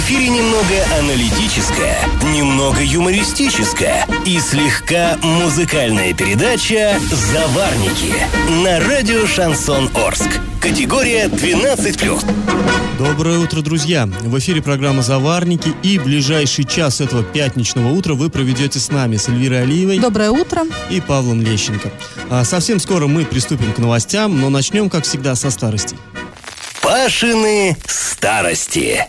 Эфире немного аналитическая, немного юмористическая и слегка музыкальная передача «Заварники» на радио «Шансон Орск». Категория 12+. Доброе утро, друзья! В эфире программа «Заварники» и ближайший час этого пятничного утра вы проведете с нами, с Эльвирой Алиевой. Доброе утро. И Павлом Лещенко. А совсем скоро мы приступим к новостям, но начнем, как всегда, со старости. Пашины старости.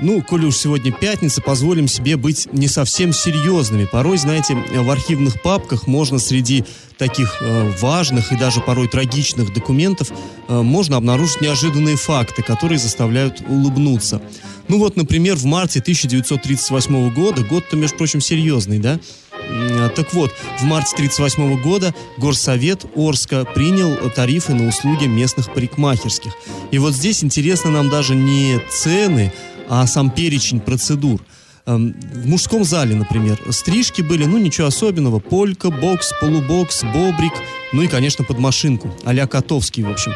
Ну, коли уж сегодня пятница, позволим себе быть не совсем серьезными. Порой, знаете, в архивных папках можно среди таких э, важных и даже порой трагичных документов э, можно обнаружить неожиданные факты, которые заставляют улыбнуться. Ну вот, например, в марте 1938 года, год-то, между прочим, серьезный, да? Так вот, в марте 1938 года Горсовет Орска принял тарифы на услуги местных парикмахерских. И вот здесь интересно нам даже не цены, а сам перечень процедур. Эм, в мужском зале, например, стрижки были, ну, ничего особенного. Полька, бокс, полубокс, бобрик, ну и, конечно, под машинку. а Котовский, в общем.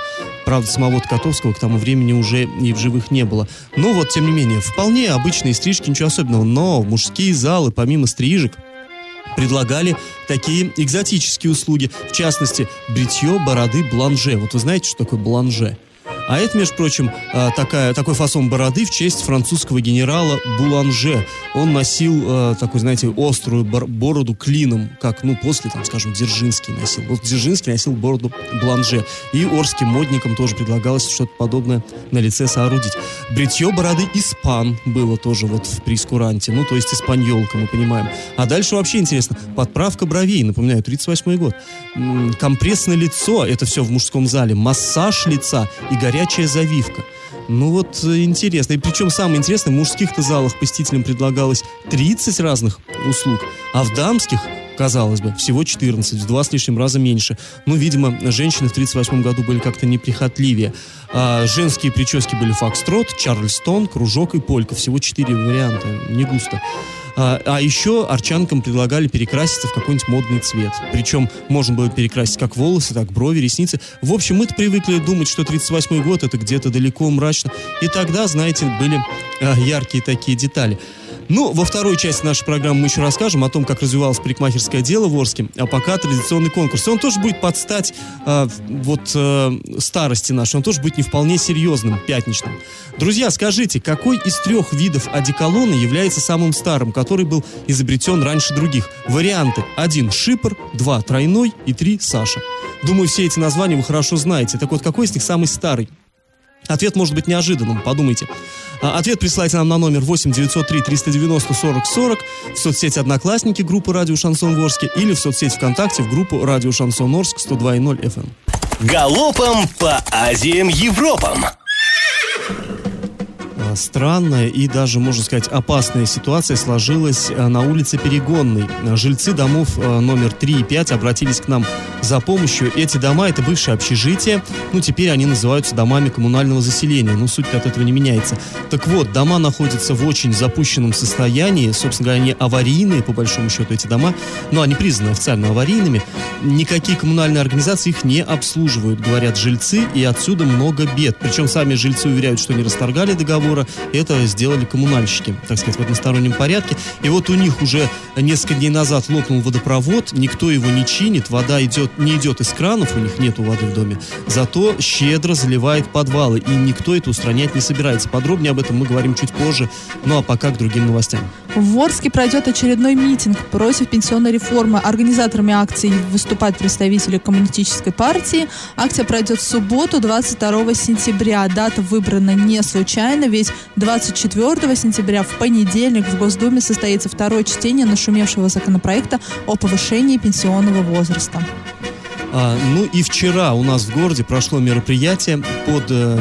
Правда, самого Котовского к тому времени уже и в живых не было. Но вот, тем не менее, вполне обычные стрижки, ничего особенного. Но мужские залы, помимо стрижек, предлагали такие экзотические услуги. В частности, бритье бороды бланже. Вот вы знаете, что такое бланже? А это, между прочим, а, такая, такой фасон бороды в честь французского генерала Буланже. Он носил а, такую, знаете, острую бороду клином, как, ну, после, там, скажем, Дзержинский носил. Вот Дзержинский носил бороду Буланже. И орским модникам тоже предлагалось что-то подобное на лице соорудить. Бритье бороды испан было тоже вот в прескуранте, ну, то есть испаньолка, мы понимаем. А дальше вообще интересно. Подправка бровей, напоминаю, 38 год. Компресс на лицо, это все в мужском зале. Массаж лица и горячая горячая завивка. Ну вот э, интересно. И причем самое интересное, в мужских-то залах посетителям предлагалось 30 разных услуг, а в дамских казалось бы, всего 14, в два с лишним раза меньше. Ну, видимо, женщины в 38 году были как-то неприхотливее. А женские прически были фокстрот, чарльстон, кружок и полька. Всего четыре варианта, не густо. А, а еще арчанкам предлагали перекраситься в какой-нибудь модный цвет. Причем можно было перекрасить как волосы, так брови, ресницы. В общем, мы-то привыкли думать, что 38 год это где-то далеко, мрачно. И тогда, знаете, были а, яркие такие детали. Ну, во второй части нашей программы мы еще расскажем о том, как развивалось парикмахерское дело в Орске, а пока традиционный конкурс. И он тоже будет под стать э, вот э, старости нашей, он тоже будет не вполне серьезным, пятничным. Друзья, скажите, какой из трех видов одеколона является самым старым, который был изобретен раньше других? Варианты. Один – шипр, два – тройной и три – Саша. Думаю, все эти названия вы хорошо знаете. Так вот, какой из них самый старый? Ответ может быть неожиданным, подумайте. А, ответ присылайте нам на номер 8 903 390 40 40 в соцсети «Одноклассники» группы «Радио Шансон Ворске» или в соцсети ВКонтакте в группу «Радио Шансон Орск» 102.0 FM. Галопом по Азиям Европам! странная и даже, можно сказать, опасная ситуация сложилась э, на улице Перегонной. Жильцы домов номер 3 и 5 обратились к нам за помощью. Эти дома — это бывшее общежитие, ну, теперь они называются домами коммунального заселения, ну, суть от этого не меняется. Так вот, дома находятся в очень запущенном состоянии, собственно говоря, они аварийные, по большому счету, эти дома, но они признаны официально аварийными. Никакие коммунальные организации их не обслуживают, говорят жильцы, и отсюда много бед. Причем сами жильцы уверяют, что не расторгали договора. Это сделали коммунальщики, так сказать, в одностороннем порядке. И вот у них уже несколько дней назад лопнул водопровод, никто его не чинит, вода идет, не идет из кранов, у них нету воды в доме, зато щедро заливает подвалы, и никто это устранять не собирается. Подробнее об этом мы говорим чуть позже, ну а пока к другим новостям. В Орске пройдет очередной митинг против пенсионной реформы. Организаторами акции выступают представители коммунистической партии. Акция пройдет в субботу, 22 сентября. Дата выбрана не случайно, ведь 24 сентября в понедельник в Госдуме состоится второе чтение нашумевшего законопроекта о повышении пенсионного возраста. А, ну и вчера у нас в городе прошло мероприятие под э,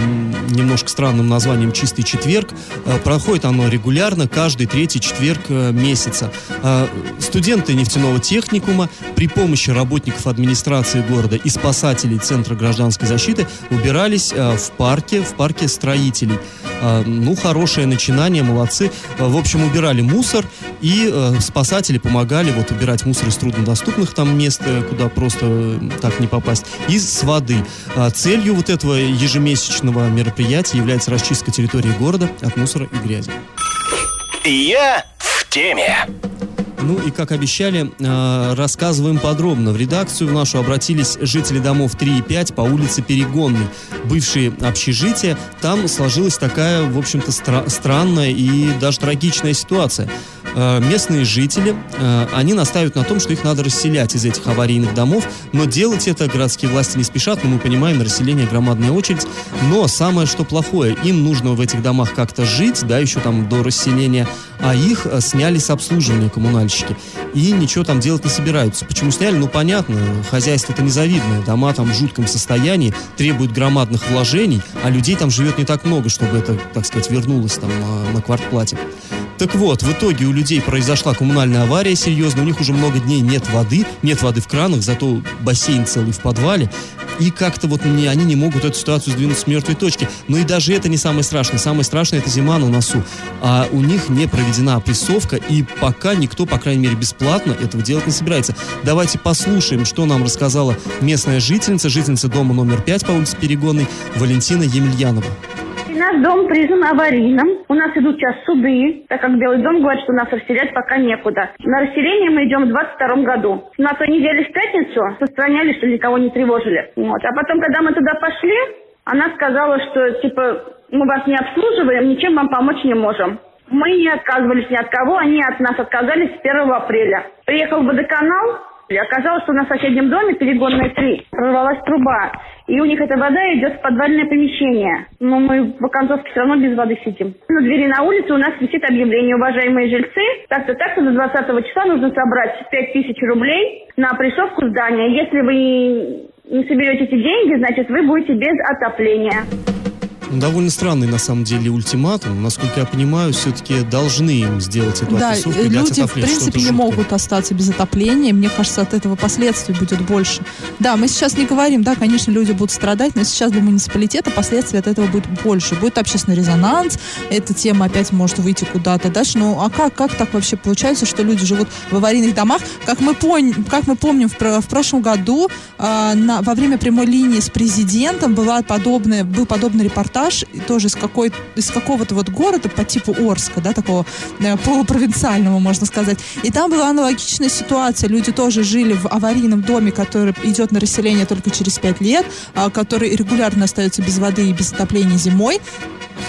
немножко странным названием «Чистый четверг». Э, проходит оно регулярно, каждый третий четверг э, месяца. Э, студенты нефтяного техникума при помощи работников администрации города и спасателей Центра гражданской защиты убирались в парке, в парке строителей. Ну, хорошее начинание, молодцы. В общем, убирали мусор, и э, спасатели помогали вот убирать мусор из труднодоступных там мест, куда просто так не попасть, и с воды. А целью вот этого ежемесячного мероприятия является расчистка территории города от мусора и грязи. Я в теме. Ну и, как обещали, э, рассказываем подробно. В редакцию в нашу обратились жители домов 3 и 5 по улице Перегонной. Бывшие общежития. Там сложилась такая, в общем-то, стра- странная и даже трагичная ситуация. Э, местные жители, э, они настаивают на том, что их надо расселять из этих аварийных домов, но делать это городские власти не спешат, но мы понимаем, расселение громадная очередь. Но самое, что плохое, им нужно в этих домах как-то жить, да, еще там до расселения, а их э, сняли с обслуживания коммунальщики. И ничего там делать не собираются. Почему сняли? Ну, понятно, хозяйство это незавидное, дома там в жутком состоянии, требуют громадных вложений, а людей там живет не так много, чтобы это, так сказать, вернулось там на квартплате. Так вот, в итоге у людей произошла коммунальная авария серьезная, у них уже много дней нет воды, нет воды в кранах, зато бассейн целый в подвале. И как-то вот не, они не могут эту ситуацию сдвинуть с мертвой точки. Но и даже это не самое страшное. Самое страшное это зима на носу. А у них не проведена опрессовка, и пока никто, по крайней мере, бесплатно этого делать не собирается. Давайте послушаем, что нам рассказала местная жительница, жительница дома номер 5 по улице Перегонной, Валентина Емельянова. Наш дом признан аварийным. У нас идут сейчас суды, так как Белый дом говорит, что нас расселять пока некуда. На расселение мы идем в 22 году. На той неделе в пятницу сохраняли, что никого не тревожили. Вот. А потом, когда мы туда пошли, она сказала, что типа мы вас не обслуживаем, ничем вам помочь не можем. Мы не отказывались ни от кого, они от нас отказались с 1 апреля. Приехал водоканал, и оказалось, что на соседнем доме, перегонная 3, прорвалась труба. И у них эта вода идет в подвальное помещение. Но мы в Оконцовске все равно без воды сидим. На двери на улице у нас висит объявление. Уважаемые жильцы, так-то так-то до 20 числа нужно собрать 5000 рублей на опрессовку здания. Если вы не соберете эти деньги, значит, вы будете без отопления. Довольно странный, на самом деле, ультиматум. Насколько я понимаю, все-таки должны им сделать эту Да, опрессовку и дать люди, в принципе, не жуткое. могут остаться без отопления. Мне кажется, от этого последствий будет больше. Да, мы сейчас не говорим, да, конечно, люди будут страдать, но сейчас для муниципалитета последствий от этого будет больше. Будет общественный резонанс, эта тема опять может выйти куда-то дальше. Ну, а как, как так вообще получается, что люди живут в аварийных домах? Как мы, пон- как мы помним, в, в прошлом году а, на, во время прямой линии с президентом была подобная, был подобный репортаж, и тоже из, какой, из какого-то вот города по типу Орска, да, такого э, полупровинциального, можно сказать. И там была аналогичная ситуация. Люди тоже жили в аварийном доме, который идет на расселение только через пять лет, а, который регулярно остается без воды и без отопления зимой.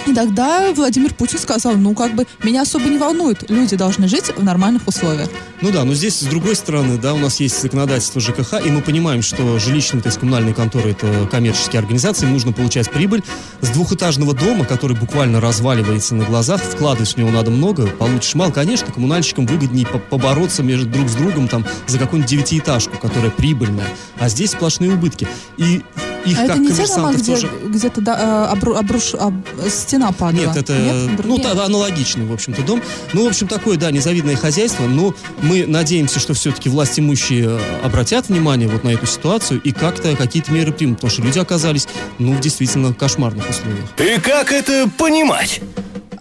И тогда Владимир Путин сказал, ну, как бы, меня особо не волнует. Люди должны жить в нормальных условиях. Ну да, но здесь, с другой стороны, да, у нас есть законодательство ЖКХ, и мы понимаем, что жилищные, то есть коммунальные конторы, это коммерческие организации, им нужно получать прибыль. С двухэтажного дома, который буквально разваливается на глазах, вкладывать в него надо много, получишь мало. Конечно, коммунальщикам выгоднее по- побороться между друг с другом там за какую-нибудь девятиэтажку, которая прибыльная. А здесь сплошные убытки. И их а как это не те дома, где, тоже... где-то да, э, обру- обруш- об- стена падала? Нет, это ну, другие? та- аналогичный, в общем-то, дом. Ну, в общем, такое, да, незавидное хозяйство, но мы надеемся, что все-таки власть имущие э, обратят внимание вот на эту ситуацию и как-то какие-то меры примут, потому что люди оказались, ну, в действительно кошмарных условиях. И как это понимать?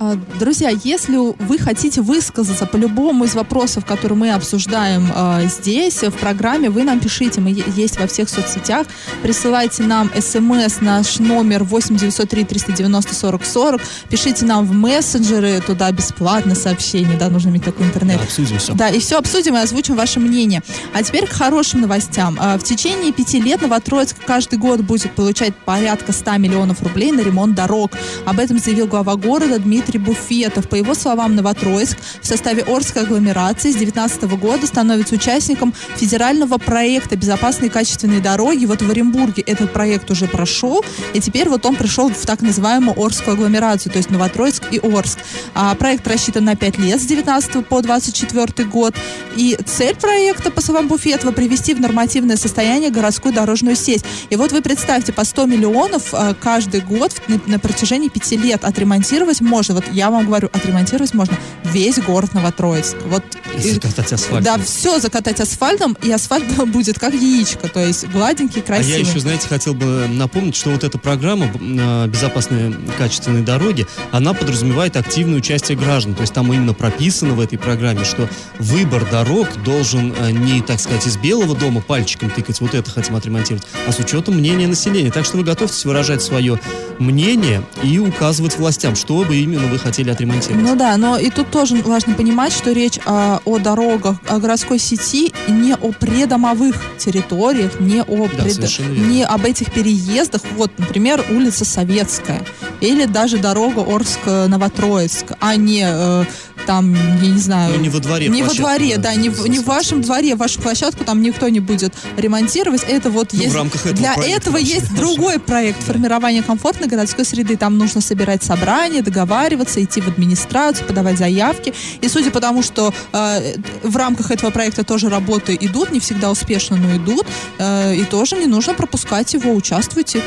А, Друзья, если вы хотите высказаться по любому из вопросов, которые мы обсуждаем а, здесь, в программе, вы нам пишите, мы есть во всех соцсетях, присылайте нам смс, наш номер 8903 390 40 40, пишите нам в мессенджеры, туда бесплатно сообщение, да, нужно иметь такой интернет. Да, обсудим все. Да, и все обсудим и озвучим ваше мнение. А теперь к хорошим новостям. А, В течение пяти лет Новотроицк каждый год будет получать порядка 100 миллионов рублей на ремонт дорог. Об этом заявил глава города Дмитрий Буфетов. По его словам, Новотроицк в составе Орской агломерации с 2019 года становится участником федерального проекта «Безопасные качественные дороги». Вот в Оренбурге этот проект уже прошел, и теперь вот он пришел в так называемую Орскую агломерацию, то есть Новотроицк и Орск. А проект рассчитан на 5 лет с 19 по 24 год. И цель проекта, по словам Буфетова, привести в нормативное состояние городскую дорожную сеть. И вот вы представьте, по 100 миллионов а, каждый год на, протяжении 5 лет отремонтировать можно. Вот я вам говорю, отремонтировать можно весь город Новотроицк. Вот И закатать асфальт. Да, все закатать асфальтом, и асфальт будет как яичко, то есть гладенький, А красивый. я еще, знаете, хотел бы напомнить, что вот эта программа э, «Безопасные качественные дороги», она подразумевает активное участие граждан. То есть там именно прописано в этой программе, что выбор дорог должен э, не, так сказать, из белого дома пальчиком тыкать, вот это хотим отремонтировать, а с учетом мнения населения. Так что вы готовьтесь выражать свое мнение и указывать властям, что бы именно вы хотели отремонтировать. Ну да, но и тут тоже важно понимать, что речь а, о дорогах, о городской сети, не о предомовых территориях, не о Да, пред- не об этих переездах. Вот, например, улица Советская или даже дорога Орск-Новотроицк, а не э, там, я не знаю... Ну, не во дворе Не во дворе, да, да, не, в, не в вашем дворе, вашу площадку там никто не будет ремонтировать. Это вот Ну, в есть... рамках этого Для проекта этого вообще есть другой проект формирования комфортной городской среды. Там нужно собирать собрания, договариваться, идти в администрацию, подавать заявки. И судя по тому, что э, в рамках этого проекта тоже работы идут, не всегда успешно, но идут, э, и тоже не нужно пропускать его, участвуйте.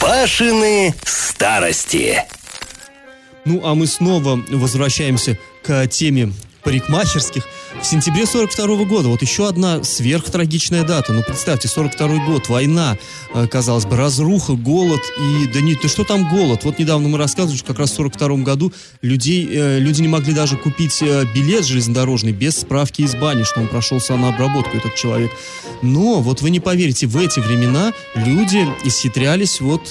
Пашины старости. Ну, а мы снова возвращаемся к теме парикмахерских. В сентябре 42 года, вот еще одна сверхтрагичная дата. Ну, представьте, 42 год, война, э, казалось бы, разруха, голод и... Да не, да что там голод? Вот недавно мы рассказывали, что как раз в 42 году людей, э, люди не могли даже купить э, билет железнодорожный без справки из бани, что он прошел самообработку, этот человек. Но, вот вы не поверите, в эти времена люди исхитрялись вот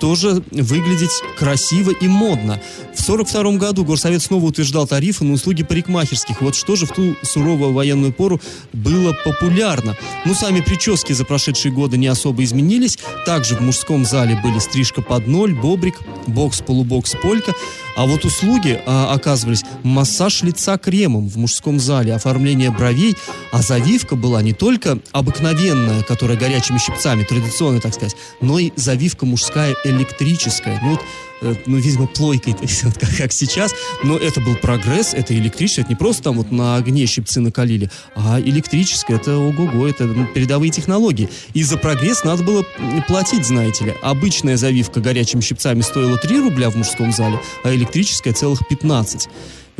тоже выглядеть красиво и модно. В 42 году Горсовет снова утверждал тарифы на услуги парикмахерских. Вот что же в ту суровую военную пору было популярно? Ну, сами прически за прошедшие годы не особо изменились. Также в мужском зале были стрижка под ноль, бобрик, бокс, полубокс, полька. А вот услуги а, оказывались массаж лица кремом в мужском зале, оформление бровей, а завивка была не только обыкновенная, которая горячими щипцами, традиционная, так сказать, но и завивка мужская электрическая. Ну вот ну, видимо, плойкой, то есть вот как, как сейчас. Но это был прогресс, это электрическое, это не просто там вот на огне щипцы накалили, а электрическое, это ого-го, это ну, передовые технологии. И за прогресс надо было платить, знаете ли. Обычная завивка горячими щипцами стоила 3 рубля в мужском зале, а электрическая целых 15.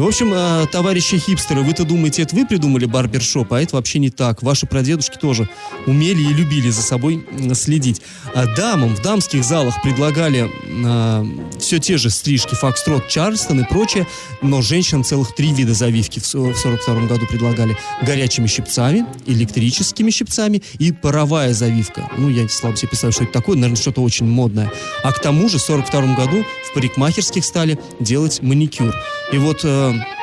В общем, э, товарищи хипстеры, вы-то думаете, это вы придумали барбершоп, а это вообще не так. Ваши прадедушки тоже умели и любили за собой следить. А дамам в дамских залах предлагали все те же стрижки Фокстрот, Чарльстон и прочее, но женщинам целых три вида завивки в со- в 42 году предлагали. Горячими щипцами, электрическими щипцами и паровая завивка. Ну, я слабо себе представляю, что это такое, наверное, что-то очень модное. А к тому же в 42 году в парикмахерских стали делать маникюр. И вот э, Welcome.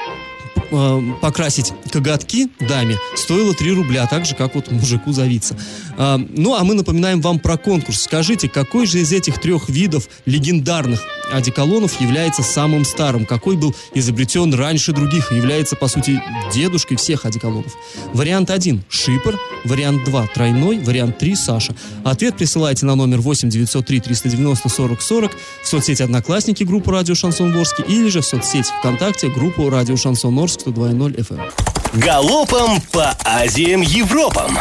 Э, покрасить коготки даме стоило 3 рубля, так же, как вот мужику завиться. А, ну, а мы напоминаем вам про конкурс. Скажите, какой же из этих трех видов легендарных одеколонов является самым старым? Какой был изобретен раньше других и является, по сути, дедушкой всех одеколонов? Вариант 1 – Шипр, вариант 2 – Тройной, вариант 3 – Саша. Ответ присылайте на номер 8 903 390 40 40 в соцсети «Одноклассники» группу «Радио Шансон Орск» или же в соцсети ВКонтакте группу «Радио Шансон Орск» 102.0 FM. Галопом по Азиям Европам.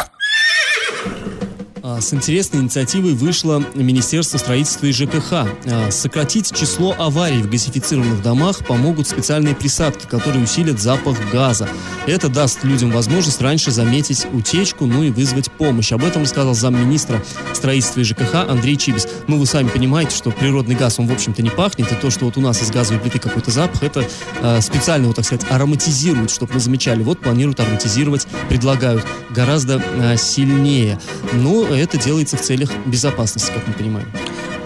А, С интересной инициативой вышло Министерство строительства и ЖКХ. А, Сократить число аварий в газифицированных домах помогут специальные присадки, которые усилят запах газа. Это даст людям возможность раньше заметить утечку, ну и вызвать помощь. Об этом рассказал замминистра строительства и ЖКХ Андрей Чибис. Ну, вы сами понимаете, что природный газ, он, в общем-то, не пахнет, и то, что вот у нас из газовой плиты какой-то запах, это а, специально его, так сказать, ароматизируют, чтобы мы замечали. Вот планируют ароматизировать, предлагают гораздо сильнее. Но это делается в целях безопасности, как мы понимаем.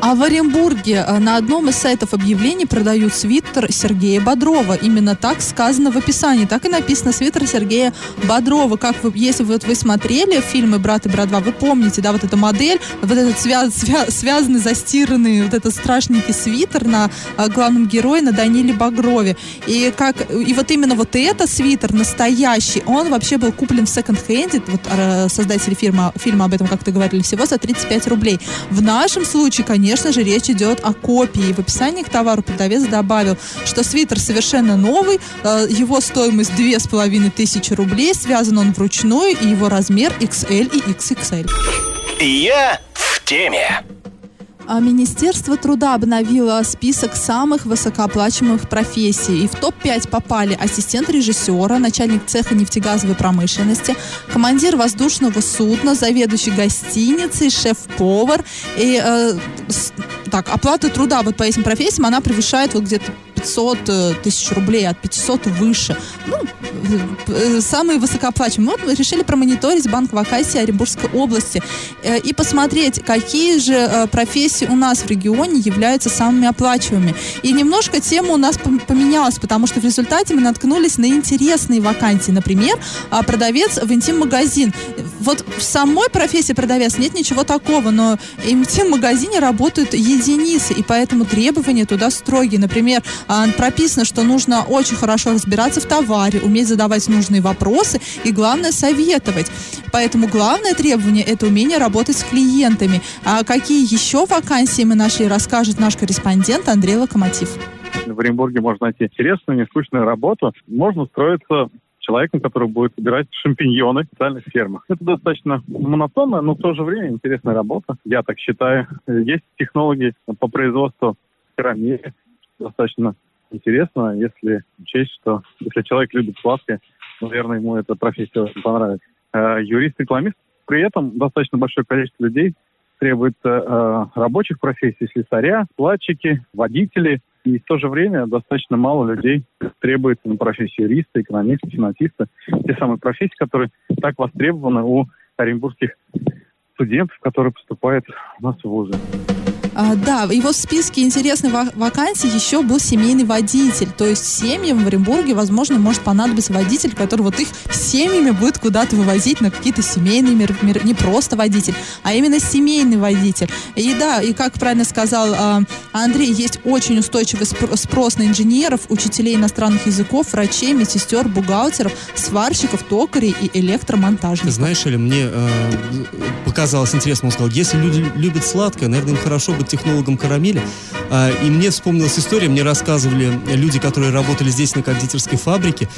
А в Оренбурге э, на одном из сайтов объявлений продают свитер Сергея Бодрова. Именно так сказано в описании. Так и написано свитер Сергея Бодрова. Как вы, если вот вы смотрели фильмы «Брат и брат 2», вы помните, да, вот эта модель, вот этот свя- свя- связанный, застиранный, вот этот страшненький свитер на э, главном герое, на Даниле Багрове. И как, и вот именно вот этот свитер настоящий, он вообще был куплен в секонд-хенде, вот э, создатели фильма, фильма об этом как-то говорили, всего за 35 рублей. В нашем случае, конечно же, речь идет о копии. В описании к товару продавец добавил, что свитер совершенно новый, э, его стоимость 2500 рублей, связан он вручную, и его размер XL и XXL. Я в теме. А Министерство труда обновило список самых высокооплачиваемых профессий. И в топ-5 попали ассистент режиссера, начальник цеха нефтегазовой промышленности, командир воздушного судна, заведующий гостиницей, шеф-повар. И э, так, оплата труда вот по этим профессиям, она превышает вот где-то 500 э, тысяч рублей, от 500 и выше. Ну, э, э, самые высокооплачиваемые. Вот мы решили промониторить банк вакансий Оренбургской области и посмотреть, какие же профессии у нас в регионе являются самыми оплачиваемыми. И немножко тема у нас пом- поменялась, потому что в результате мы наткнулись на интересные вакансии. Например, а, продавец в интим-магазин. Вот в самой профессии продавец нет ничего такого, но в интим-магазине работают единицы, и поэтому требования туда строгие. Например, прописано, что нужно очень хорошо разбираться в товаре, уметь задавать нужные вопросы и, главное, советовать. Поэтому главное требование – это умение работать с клиентами. А какие еще вакансии мы нашли, расскажет наш корреспондент Андрей Локомотив. в Оренбурге можно найти интересную, нескучную работу. Можно устроиться человеком, который будет собирать шампиньоны в специальных фермах. Это достаточно монотонная, но в то же время интересная работа, я так считаю. Есть технологии по производству карамели, достаточно интересно, если учесть, что если человек любит сладкое, наверное, ему эта профессия понравится. Э, Юрист-рекламист, при этом достаточно большое количество людей требуется э, рабочих профессий, слесаря, складчики, водители, и в то же время достаточно мало людей требуется на профессию юриста, экономиста, финансиста. Те самые профессии, которые так востребованы у оренбургских студентов, которые поступают у нас в вузы. А, да, вот в списке интересных ва- вакансий еще был семейный водитель. То есть семьям в Оренбурге, возможно, может понадобиться водитель, который вот их семьями будет куда-то вывозить на какие-то семейные мер- мер- не просто водитель, а именно семейный водитель. И да, и как правильно сказал а, Андрей, есть очень устойчивый спро- спрос на инженеров, учителей иностранных языков, врачей, медсестер, бухгалтеров, сварщиков, токарей и электромонтажников. знаешь, или мне э, показалось интересно, он сказал, если люди любят сладкое, наверное, им хорошо технологом карамели. А, и мне вспомнилась история, мне рассказывали люди, которые работали здесь на кондитерской фабрике,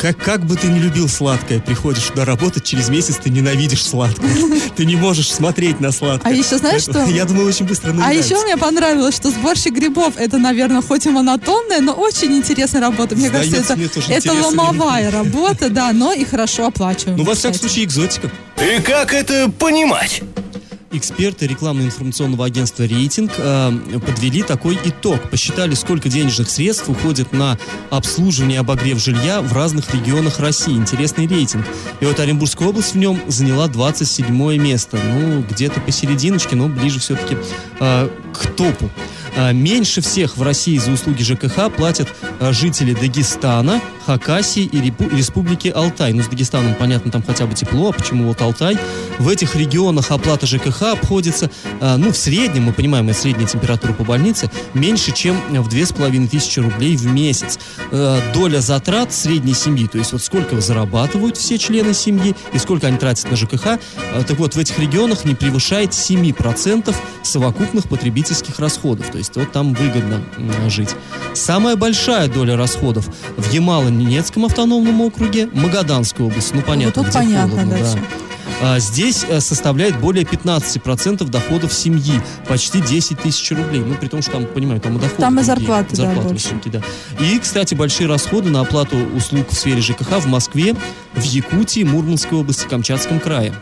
как, как бы ты не любил сладкое, приходишь туда работать, через месяц ты ненавидишь сладкое. Ты не можешь смотреть на сладкое. А еще знаешь, что? Я думаю, очень быстро А еще мне понравилось, что сборщик грибов это, наверное, хоть и монотонная, но очень интересная работа. Мне Сдается кажется, мне это, ломовая работа, да, но и хорошо оплачиваемая. Ну, во всяком случае, экзотика. И как это понимать? Эксперты рекламно-информационного агентства «Рейтинг» э, подвели такой итог. Посчитали, сколько денежных средств уходит на обслуживание и обогрев жилья в разных регионах России. Интересный рейтинг. И вот Оренбургская область в нем заняла 27 место. Ну, где-то посерединочке, но ближе все-таки э, к топу. Э, Меньше всех в России за услуги ЖКХ платят э, жители Дагестана, Хакасии и Республики Алтай. Ну, с Дагестаном, понятно, там хотя бы тепло, а почему вот Алтай? В этих регионах оплата ЖКХ обходится, э, ну, в среднем, мы понимаем, это средняя температура по больнице, меньше, чем в 2500 рублей в месяц. Э, Доля затрат средней семьи, то есть вот сколько зарабатывают все члены семьи и сколько они тратят на ЖКХ, э, так вот, в этих регионах не превышает 7% совокупных потребительских расходов. То есть вот там выгодно жить. Самая большая доля расходов в Ямало-Ненецком автономном округе, Магаданской области. Ну, понятно, тут где понятно, холодно, да, да. А, Здесь э, составляет более 15% доходов семьи, почти 10 тысяч рублей. Ну, при том, что там, понимаю, там и доходы Там и другие, зарплаты, да, зарплаты больше. высокие, да. И, кстати, большие расходы на оплату услуг в сфере ЖКХ в Москве, в Якутии, Мурманской области, Камчатском крае.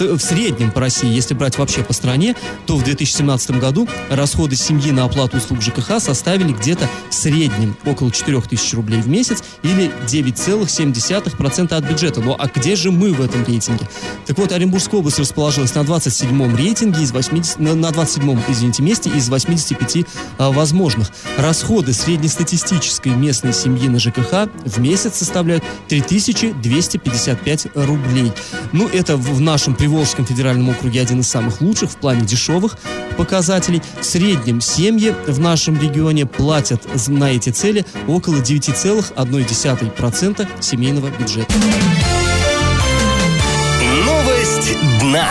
То В среднем по России, если брать вообще по стране, то в 2017 году расходы семьи на оплату услуг ЖКХ составили где-то в среднем около 4 тысяч рублей в месяц или 9,7% от бюджета. Ну а где же мы в этом рейтинге? Так вот, Оренбургская область расположилась на 27-м рейтинге из 80, на на 27-м, извините, месте из 85 а, возможных. Расходы среднестатистической местной семьи на ЖКХ в месяц составляют 3255 рублей. Ну, это в нашем Приволжском федеральном округе один из самых лучших в плане дешевых показателей. В среднем семьи в нашем регионе платят на эти цели около 9,1% семейного бюджета. Новость дна.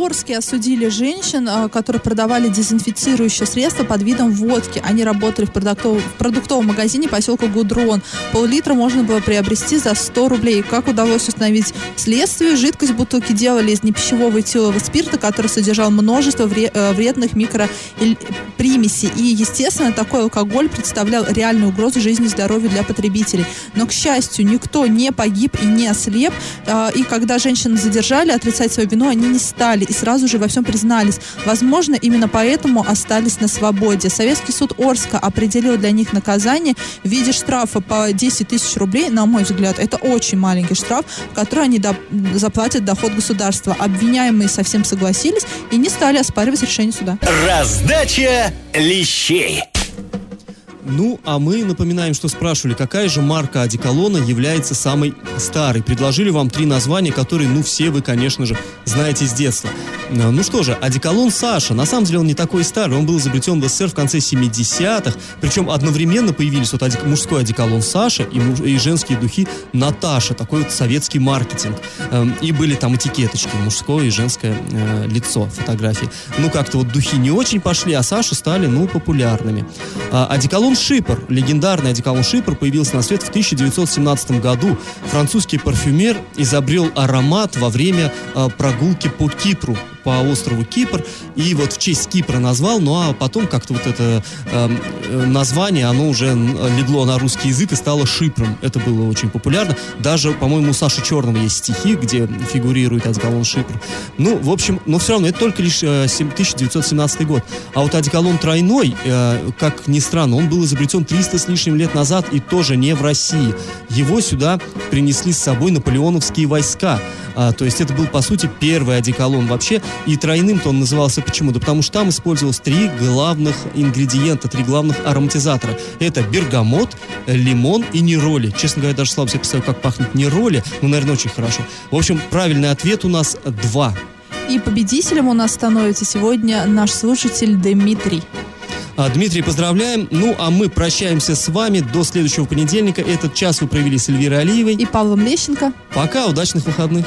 Орске осудили женщин, а, которые продавали дезинфицирующие средства под видом водки. Они работали в, продуктов... в продуктовом магазине поселка Гудрон. Пол-литра можно было приобрести за 100 рублей. Как удалось установить следствие, жидкость бутылки делали из непищевого этилового спирта, который содержал множество э, вредных микропримесей. И, естественно, такой алкоголь представлял реальную угрозу жизни и здоровью для потребителей. Но, к счастью, никто не погиб и не ослеп. А, и когда женщин задержали, отрицать свою вину они не стали и сразу же во всем признались. Возможно, именно поэтому остались на свободе. Советский суд Орска определил для них наказание в виде штрафа по 10 тысяч рублей. На мой взгляд, это очень маленький штраф, который они до, заплатят доход государства. Обвиняемые совсем согласились и не стали оспаривать решение суда. Раздача лещей. Ну, а мы напоминаем, что спрашивали, какая же марка одеколона является самой старой. Предложили вам три названия, которые, ну, все вы, конечно же, знаете с детства. А, ну что же, одеколон Саша. На самом деле он не такой старый. Он был изобретен в СССР в конце 70-х. Причем одновременно появились вот одек... мужской одеколон Саша и, муж... и женские духи Наташа. Такой вот советский маркетинг. Эм, и были там этикеточки. Мужское и женское э, лицо фотографии. Ну, как-то вот духи не очень пошли, а Саша стали, ну, популярными. А, одеколон Шипр, легендарный одеколон Шипр, появился на свет в 1917 году. Французский парфюмер изобрел аромат во время э, прогулки по Кипру по острову Кипр, и вот в честь Кипра назвал, ну а потом как-то вот это эм, э, название, оно уже легло на русский язык и стало Шипром. Это было очень популярно. Даже, по-моему, у Саши Черного есть стихи, где фигурирует одеколон Шипр. Ну, в общем, но все равно это только лишь э, 1917 год. А вот одеколон тройной, э, как ни странно, он был изобретен 300 с лишним лет назад и тоже не в России. Его сюда принесли с собой наполеоновские войска. А, то есть это был, по сути, первый одеколон вообще. И тройным-то он назывался почему? Да потому что там использовалось три главных ингредиента, три главных ароматизатора. Это бергамот, лимон и нероли. Честно говоря, даже слабо себе представляю, как пахнет нероли, но, наверное, очень хорошо. В общем, правильный ответ у нас два. И победителем у нас становится сегодня наш слушатель Дмитрий. А, Дмитрий, поздравляем. Ну, а мы прощаемся с вами до следующего понедельника. Этот час вы провели с Эльвирой Алиевой. И Павлом Лещенко. Пока, удачных выходных.